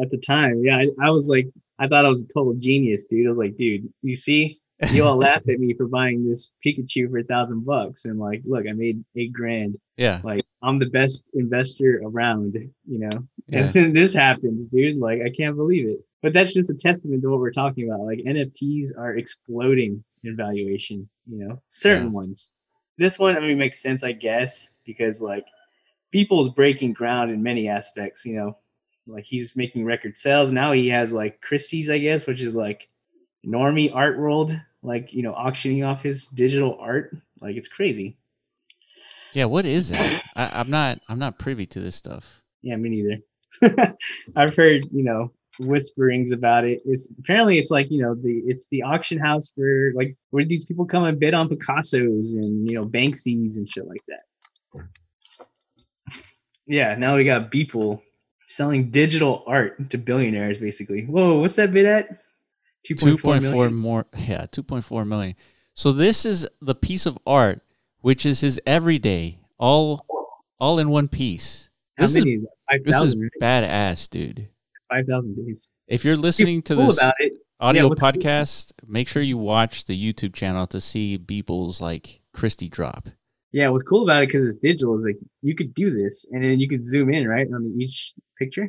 at the time. Yeah, I, I was like, I thought I was a total genius, dude. I was like, dude, you see, you all laughed at me for buying this Pikachu for a thousand bucks, and like, look, I made eight grand. Yeah, Like, I'm the best investor around, you know. Yeah. And then this happens, dude. Like, I can't believe it. But that's just a testament to what we're talking about. Like, NFTs are exploding in valuation. You know, certain Yeah. ones. This one, I mean, makes sense, I guess, because like people's breaking ground in many aspects. You know, like he's making record sales now. He has like Christie's, I guess, which is like normie art world, like you know, auctioning off his digital art. Like it's crazy. yeah. What is it I, I'm not. I'm not privy to this stuff. Yeah, me neither. I've heard, you know, whisperings about it. It's apparently it's like, you know, the it's the auction house for like where these people come and bid on Picasso's and you know Banksy's and shit like that. Yeah, now we got people selling digital art to billionaires basically. Whoa, what's that bid at? Two 2.4 point four million? more. Yeah, two point four million. So this is the piece of art, which is his everyday, all all in one piece. How This is many is that? Five this is badass, dude. Five thousand days. If you're listening to cool this audio cool- podcast, make sure you watch the YouTube channel to see Beeple's like Christie drop. Yeah, what's cool about it because it's digital is like you could do this and then you could zoom in right on each picture.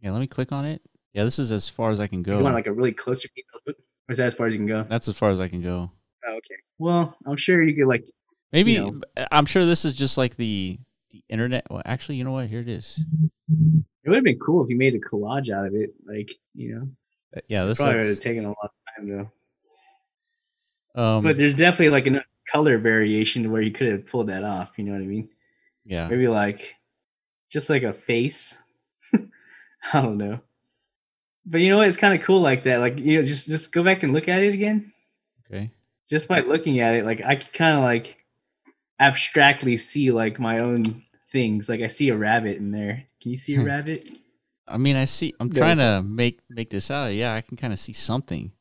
Yeah, let me click on it. Yeah, this is as far as I can go. You want like a really closer detailed? Or is that as far as you can go? That's as far as I can go. Oh, okay. Well, I'm sure you could like Maybe You I'm sure this is just like the the internet. Well, actually, you know what? Here it is. it would have been cool if you made a collage out of it. Like, you know. Uh, Yeah, this Probably would have taken a lot of time though. um, but there's definitely like enough color variation to where you could have pulled that off, you know what I mean? yeah. Maybe like just like a face. I don't know. But you know what? It's kind of cool like that. Like, you know, just just go back and look at it again. Okay. just by looking at it, like I could kind of like, abstractly see like my own things. Like I see a rabbit in there. Can you see a hmm. rabbit? I mean, I see. I'm trying to make make this out. Yeah, I can kind of see something.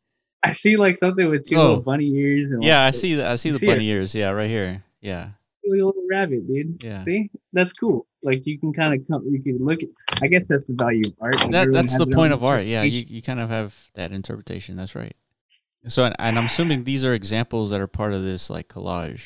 I see like something with two Oh. little bunny ears and Yeah, I see. The, I see the see it? bunny ears. Yeah, right here. Yeah. little rabbit, dude. Yeah. See, that's cool. Like you can kind of come, you can look at. I guess that's the value of art. That that's the point of art. Yeah, you, you kind of have that interpretation. That's right. So, and, and I'm assuming these are examples that are part of this like collage.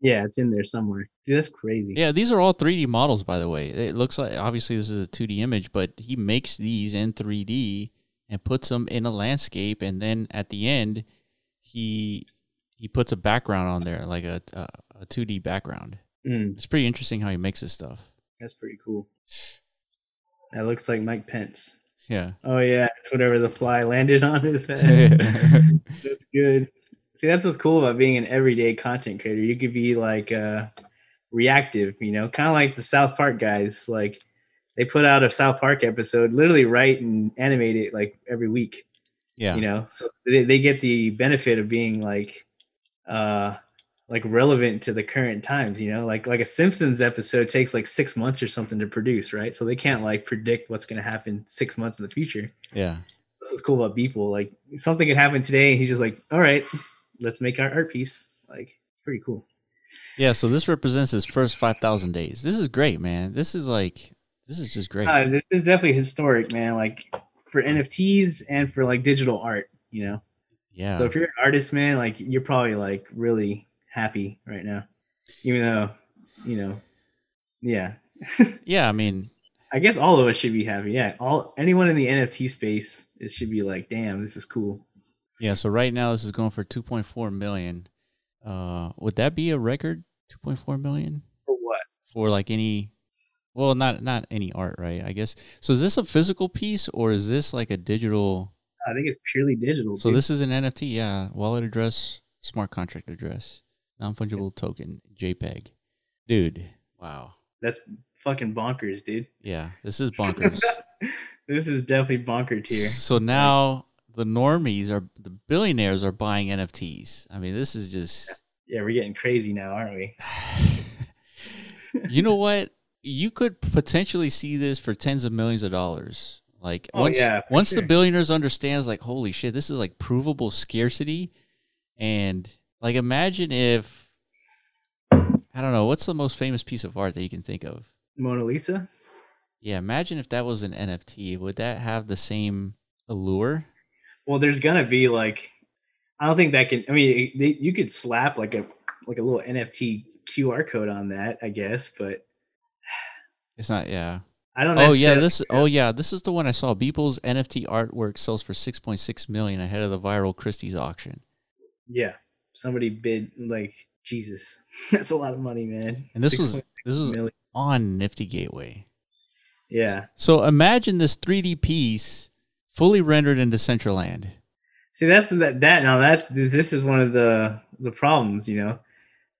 yeah, it's in there somewhere. Dude, that's crazy. Yeah, these are all 3D models, by the way. It looks like obviously this is a 2D image, but he makes these in 3D and puts them in a landscape, and then at the end, he he puts a background on there, like a a, a 2D background. Mm, It's pretty interesting how he makes this stuff. that's pretty cool. That looks like Mike Pence. Yeah. Oh yeah, it's whatever the fly landed on his head. that's good. See, that's what's cool about being an everyday content creator. You could be like uh, reactive, you know, kind of like the South Park guys. Like they put out a South Park episode, literally write and animate it like every week. yeah. You know, so they, they get the benefit of being like, uh, like relevant to the current times. You know, like like a Simpsons episode takes like six months or something to produce, right? So they can't like predict what's going to happen six months in the future yeah. that's what's cool about Beeple. Like something could happen today, and he's just like, "All right, let's make our art piece." Like, it's pretty cool. Yeah, so this represents his first 5,000 days. This is great, man. This is like, this is just great. Uh, this is definitely historic, man. Like for NFTs and for like digital art, you know. yeah. So if you're an artist, man, like you're probably like really happy right now, even though, you know, yeah. yeah, I mean, I guess all of us should be happy. Yeah, all anyone in the NFT space, it should be like, "Damn, this is cool." yeah, so right now this is going for 2.4 million. Uh would that be a record 2.4 million For what? for like any well, not not any art, right? I guess. So is this a physical piece or is this like a digital I think it's purely digital. So dude. this is an NFT, yeah. Wallet address, smart contract address, non-fungible token, JPEG. Dude, wow. that's fucking bonkers, dude. Yeah, this is bonkers. this is definitely bonkers tier. So now the normies are the billionaires are buying NFTs. I mean, this is just Yeah, we're getting crazy now, aren't we? you know what? You could potentially see this for tens of millions of dollars. Like Oh, once yeah, for once the billionaires understands like holy shit, this is like provable scarcity and like imagine if I don't know, what's the most famous piece of art that you can think of? Mona Lisa. Yeah, imagine if that was an NFT. Would that have the same allure? Well, there's gonna be like, I don't think that can. I mean, they, you could slap like a like a little NFT QR code on that, I guess, but It's not yeah. I don't. Oh yeah, this oh yeah, this is the one I saw. Beeple's NFT artwork sells for 6.6 million ahead of the viral Christie's auction. Yeah, somebody bid like Jesus. That's a lot of money, man. And this was this was million. on Nifty Gateway. Yeah. So imagine this 3D piece fully rendered in Decentraland. See, that's that that now that's this is one of the the problems, you know.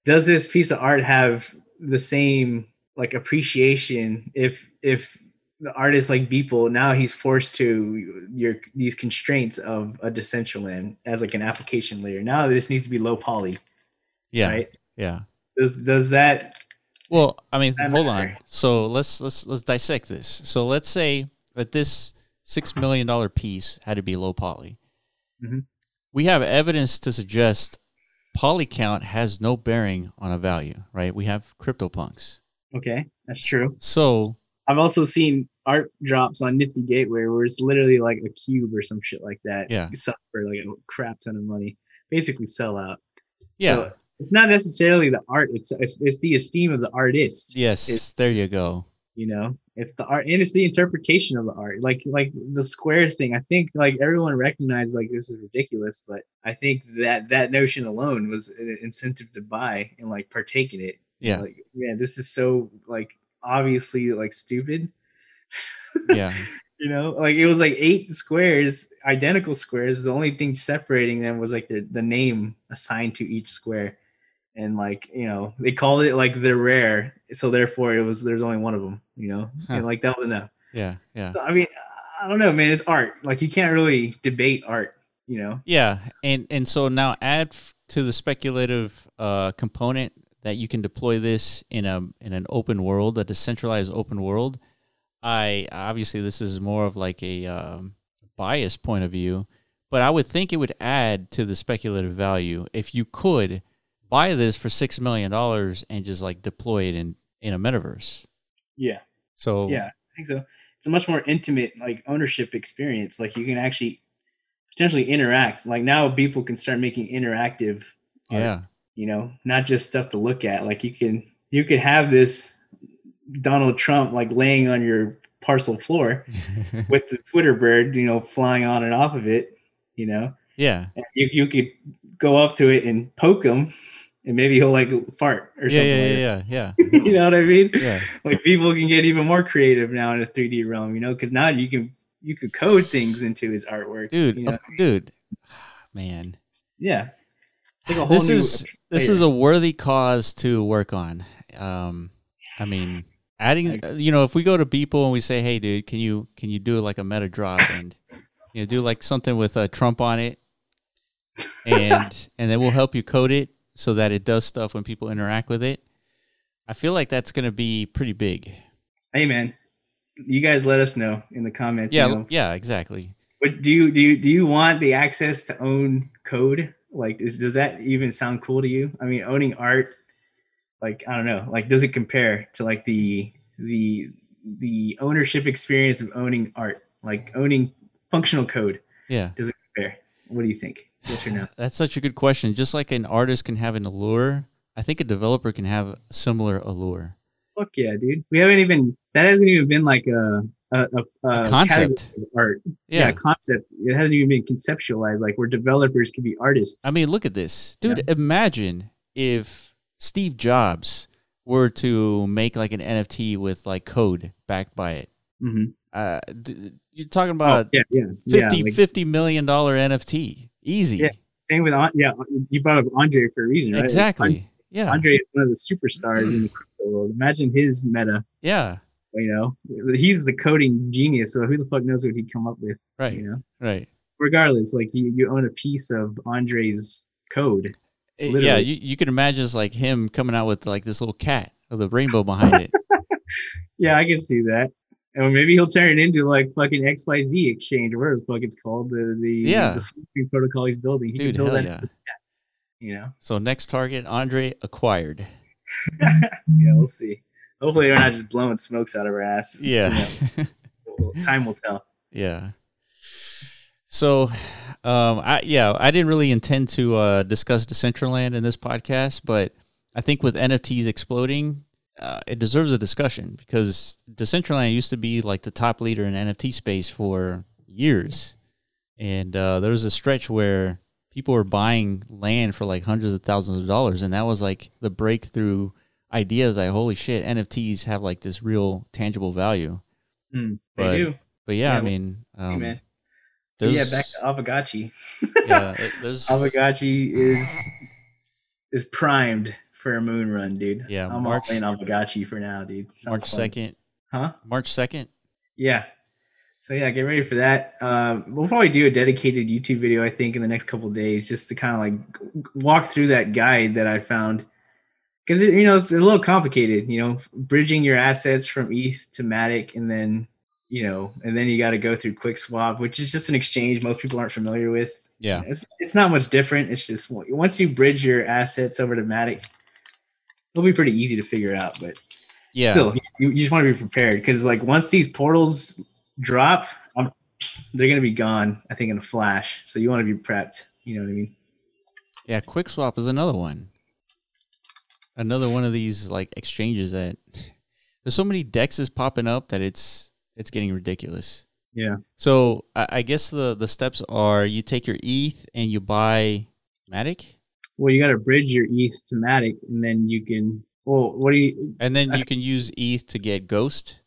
Does this piece of art have the same like appreciation if if the artist like Beeple now he's forced to your these constraints of a Decentraland as like an application layer. Now this needs to be low poly, Yeah. right? Yeah. Does does that Well, I mean, hold on. So let's let's let's dissect this. So let's say that this six million dollar piece had to be low poly. Mhm. We have evidence to suggest poly count has no bearing on a value, right? We have CryptoPunks. okay? That's true. So I've also seen art drops on Nifty Gateway where it's literally like a cube or some shit like that. Yeah. You sell for like a crap ton of money. Basically sell out. yeah, So it's not necessarily the art, it's it's, it's the esteem of the artist. yes, it's- there you go. You know, it's the art and it's the interpretation of the art. Like like the square thing. I think like everyone recognized like this is ridiculous, but I think that that notion alone was an incentive to buy and like partake in it. Yeah, Like, man, this is so like obviously like stupid. yeah, you know like it was like eight squares identical squares the only thing separating them was like the, the name assigned to each square and like you know they called it like they're rare so therefore it was there's only one of them you know Huh. and like that was enough yeah, yeah, so, i mean i don't know man it's art like you can't really debate art you know yeah. And and so now add f- to the speculative uh, component that you can deploy this in a in an open world, a decentralized open world. I obviously this is more of like a um, biased point of view, but I would think it would add to the speculative value if you could buy this for six million dollars and just like deploy it in in a metaverse. Yeah. So Yeah, I think so. It's a much more intimate like ownership experience. Like you can actually potentially interact. Like now people can start making interactive art, yeah, you know, not just stuff to look at. Like you can you could have this Donald Trump like laying on your parcel floor with the Twitter bird, you know, flying on and off of it, you know. yeah, And you you could go up to it and poke him and maybe he'll like fart or yeah, something yeah, like yeah, yeah, that. you know what I mean? yeah. like people can get even more creative now in a 3D realm, you know, because now you can you could code things into his artwork, dude, you know? dude, man. yeah. It's like a whole this new is this is a worthy cause to work on. Um, I mean, adding, uh, you know, if we go to people and we say, "Hey, dude, can you can you do like a meta drop and you know do like something with a Trump on it, and and then we'll help you code it so that it does stuff when people interact with it." I feel like that's going to be pretty big. hey man, you guys let us know in the comments. you Yeah, know, yeah, exactly. But do you do you do you want the access to own code? Like, is, does that even sound cool to you? I mean, owning art, like I don't know, like does it compare to like the the the ownership experience of owning art, like owning functional code? Yeah. Does it compare? What do you think? Yes or no? That's such a good question. Just like an artist can have an allure, I think a developer can have a similar allure. Fuck yeah, dude. We haven't even that hasn't even been like a a, a, a concept. art. Yeah. Yeah. concept. It hasn't even been conceptualized. Like where developers can be artists. I mean, look at this. Dude, imagine if Steve Jobs were to make like an NFT with like code backed by it. Mhm. Uh, d- you're talking Oh, about yeah, yeah, 50, yeah. like, 50 million dollar NFT. Easy. Yeah, same with yeah. You brought up Andre for a reason, right? Like, exactly. Yeah. Andre is one of the superstars in the crypto world. Imagine his meta. yeah. You know, he's the coding genius. So who the fuck knows what he'd come up with? Right. You know, Right. regardless, like you, you own a piece of Andre's code. Eh, Yeah. You, you can imagine just like him coming out with like this little cat with a rainbow behind it. Yeah, I can see that. Or maybe he'll turn it into like fucking XYZ exchange or whatever the fuck it's called. The the Yeah. the protocol he's building. He Dude, hell that yeah. into- you know. So next target, Andre acquired. Yeah, we'll see. Hopefully they're not just blowing smokes out of our ass. Yeah. You know, time will tell. Yeah. So, um, I yeah, I didn't really intend to uh, discuss Decentraland in this podcast, but I think with NFTs exploding, uh, it deserves a discussion because Decentraland used to be like the top leader in NFT space for years, and uh, there was a stretch where people were buying land for like hundreds of thousands of dollars, and that was like the breakthrough ideas. Like, holy shit, NFTs have like this real tangible value. Mm, But- they do. But yeah, Yeah, I mean, Hey, um, man. But yeah, back to Aavegotchi. yeah, Aavegotchi is is primed for a moon run, dude. Yeah, I'm March- all in Aavegotchi for now, dude. Sounds March fun. second. Huh? March second. Yeah. So yeah, get ready for that. Um, we'll probably do a dedicated YouTube video, I think, in the next couple days, just to kind of like walk through that guide that I found. Because you know it's a little complicated, you know, bridging your assets from ETH to Matic, and then you know, and then you got to go through QuickSwap, which is just an exchange most people aren't familiar with. Yeah, It's it's not much different. It's just once you bridge your assets over to Matic, it'll be pretty easy to figure out. But yeah. still, you, you just want to be prepared because like once these portals drop, um, they're gonna be gone. I think in a flash. So you want to be prepped. You know what I mean? Yeah, QuickSwap is another one. Another one of these like exchanges that there's so many dexes popping up that it's it's getting ridiculous. Yeah. So I, I guess the the steps are you take your ETH and you buy Matic, Well, you got to bridge your ETH to Matic, and then you can. Well, what do you? and then you can use ETH to get Ghost.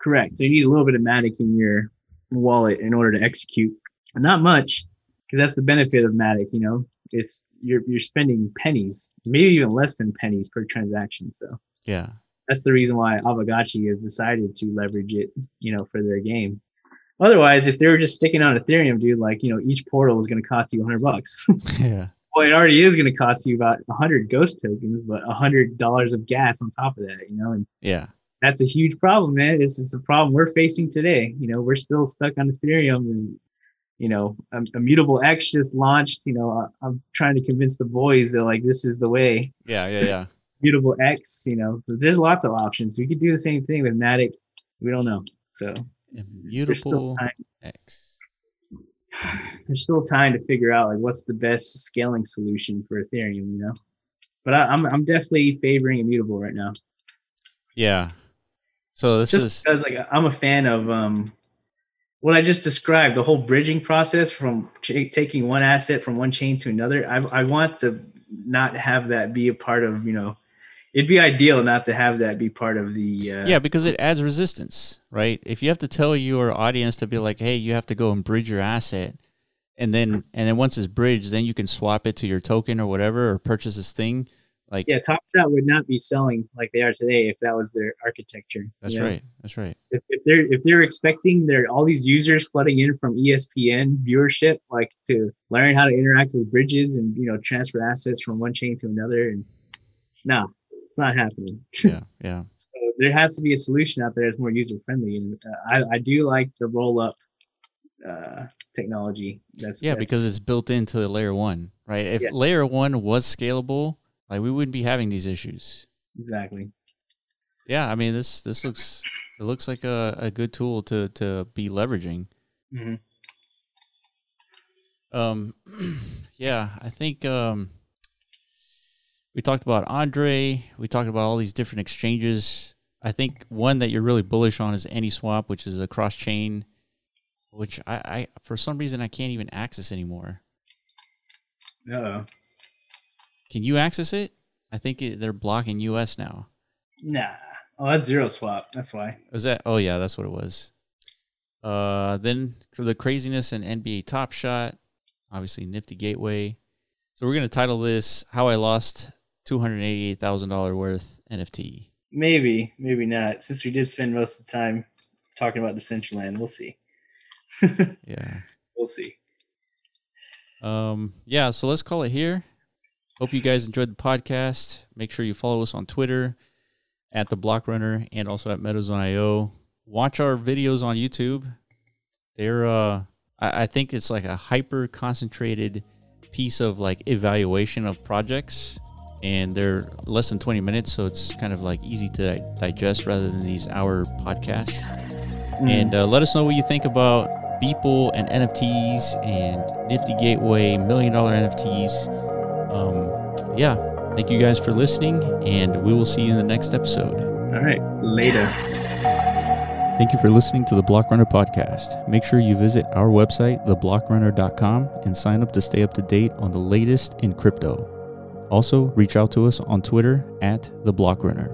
Correct. So you need a little bit of Matic in your wallet in order to execute. Not much, because that's the benefit of Matic. You know, it's you're you're spending pennies, maybe even less than pennies per transaction. So Yeah, that's the reason why Aavegotchi has decided to leverage it. You know, for their game. Otherwise, if they were just sticking on Ethereum, dude, like you know, each portal is going to cost you 100 bucks. yeah, Well, it already is going to cost you about 100 ghost tokens, but $100 of gas on top of that, you know, and Yeah. that's a huge problem, man. This is a problem we're facing today. You know, we're still stuck on Ethereum and, you know, um, Immutable X just launched. You know, I- I'm trying to convince the boys that, like, this is the way. Yeah. Yeah. Yeah. Immutable X, you know, there's lots of options. We could do the same thing with Matic. We don't know. So Immutable X. there's still time to figure out, like, what's the best scaling solution for Ethereum, you know? But I, I'm, I'm definitely favoring Immutable right now. Yeah. So this just is because like I'm a fan of um what I just described, the whole bridging process from ch- taking one asset from one chain to another. I I want to not have that be a part of you know. It'd be ideal not to have that be part of the. Uh, yeah because it adds resistance, right? If you have to tell your audience to be like, hey, you have to go and bridge your asset, and then and then once it's bridged, then you can swap it to your token or whatever, or purchase this thing. Like Yeah, Top Shot would not be selling like they are today if that was their architecture. that's you know? right. That's right. If, if they're if they're expecting their all these users flooding in from ESPN viewership, like to learn how to interact with bridges and you know transfer assets from one chain to another, and no, it's not happening. Yeah. Yeah. So there has to be a solution out there that's more user friendly, and uh, I, I do like the roll up uh, technology. That's Yeah, because it's built into the layer one, right? If Yeah. layer one was scalable, like we wouldn't be having these issues. exactly. Yeah, I mean this this looks it looks like a, a good tool to to be leveraging. Mhm. Um, yeah, I think um, we talked about Andre. We talked about all these different exchanges. I think one that you're really bullish on is AnySwap, which is a cross chain, which I, I for some reason I can't even access anymore. Uh-oh. Can you access it? I think it, they're blocking US now. Nah. Oh, that's zero swap. That's why. Was that? Oh yeah, that's what it was. Uh, then for the craziness and NBA Top Shot, obviously Nifty Gateway. So we're gonna title this "How I Lost Two Hundred Eighty-Eight Thousand Dollar Worth NFT." Maybe, maybe not. Since we did spend most of the time talking about Decentraland, we'll see. Yeah. we'll see. Um. Yeah. So let's call it here. Hope you guys enjoyed the podcast. Make sure you follow us on Twitter at the Block Runner and also at Meadows.io. Watch our videos on YouTube. They're uh I, I think it's like a hyper concentrated piece of like evaluation of projects and they're less than 20 minutes so it's kind of like easy to digest rather than these hour podcasts and uh, let us know what you think about Beeple and NFTs and Nifty Gateway million dollar NFTs. Yeah, thank you guys for listening, and we will see you in the next episode. All right. Later. Thank you for listening to the Block Runner podcast. Make sure you visit our website, theblockrunner.com, and sign up to stay up to date on the latest in crypto. Also, reach out to us on Twitter at the Block Runner.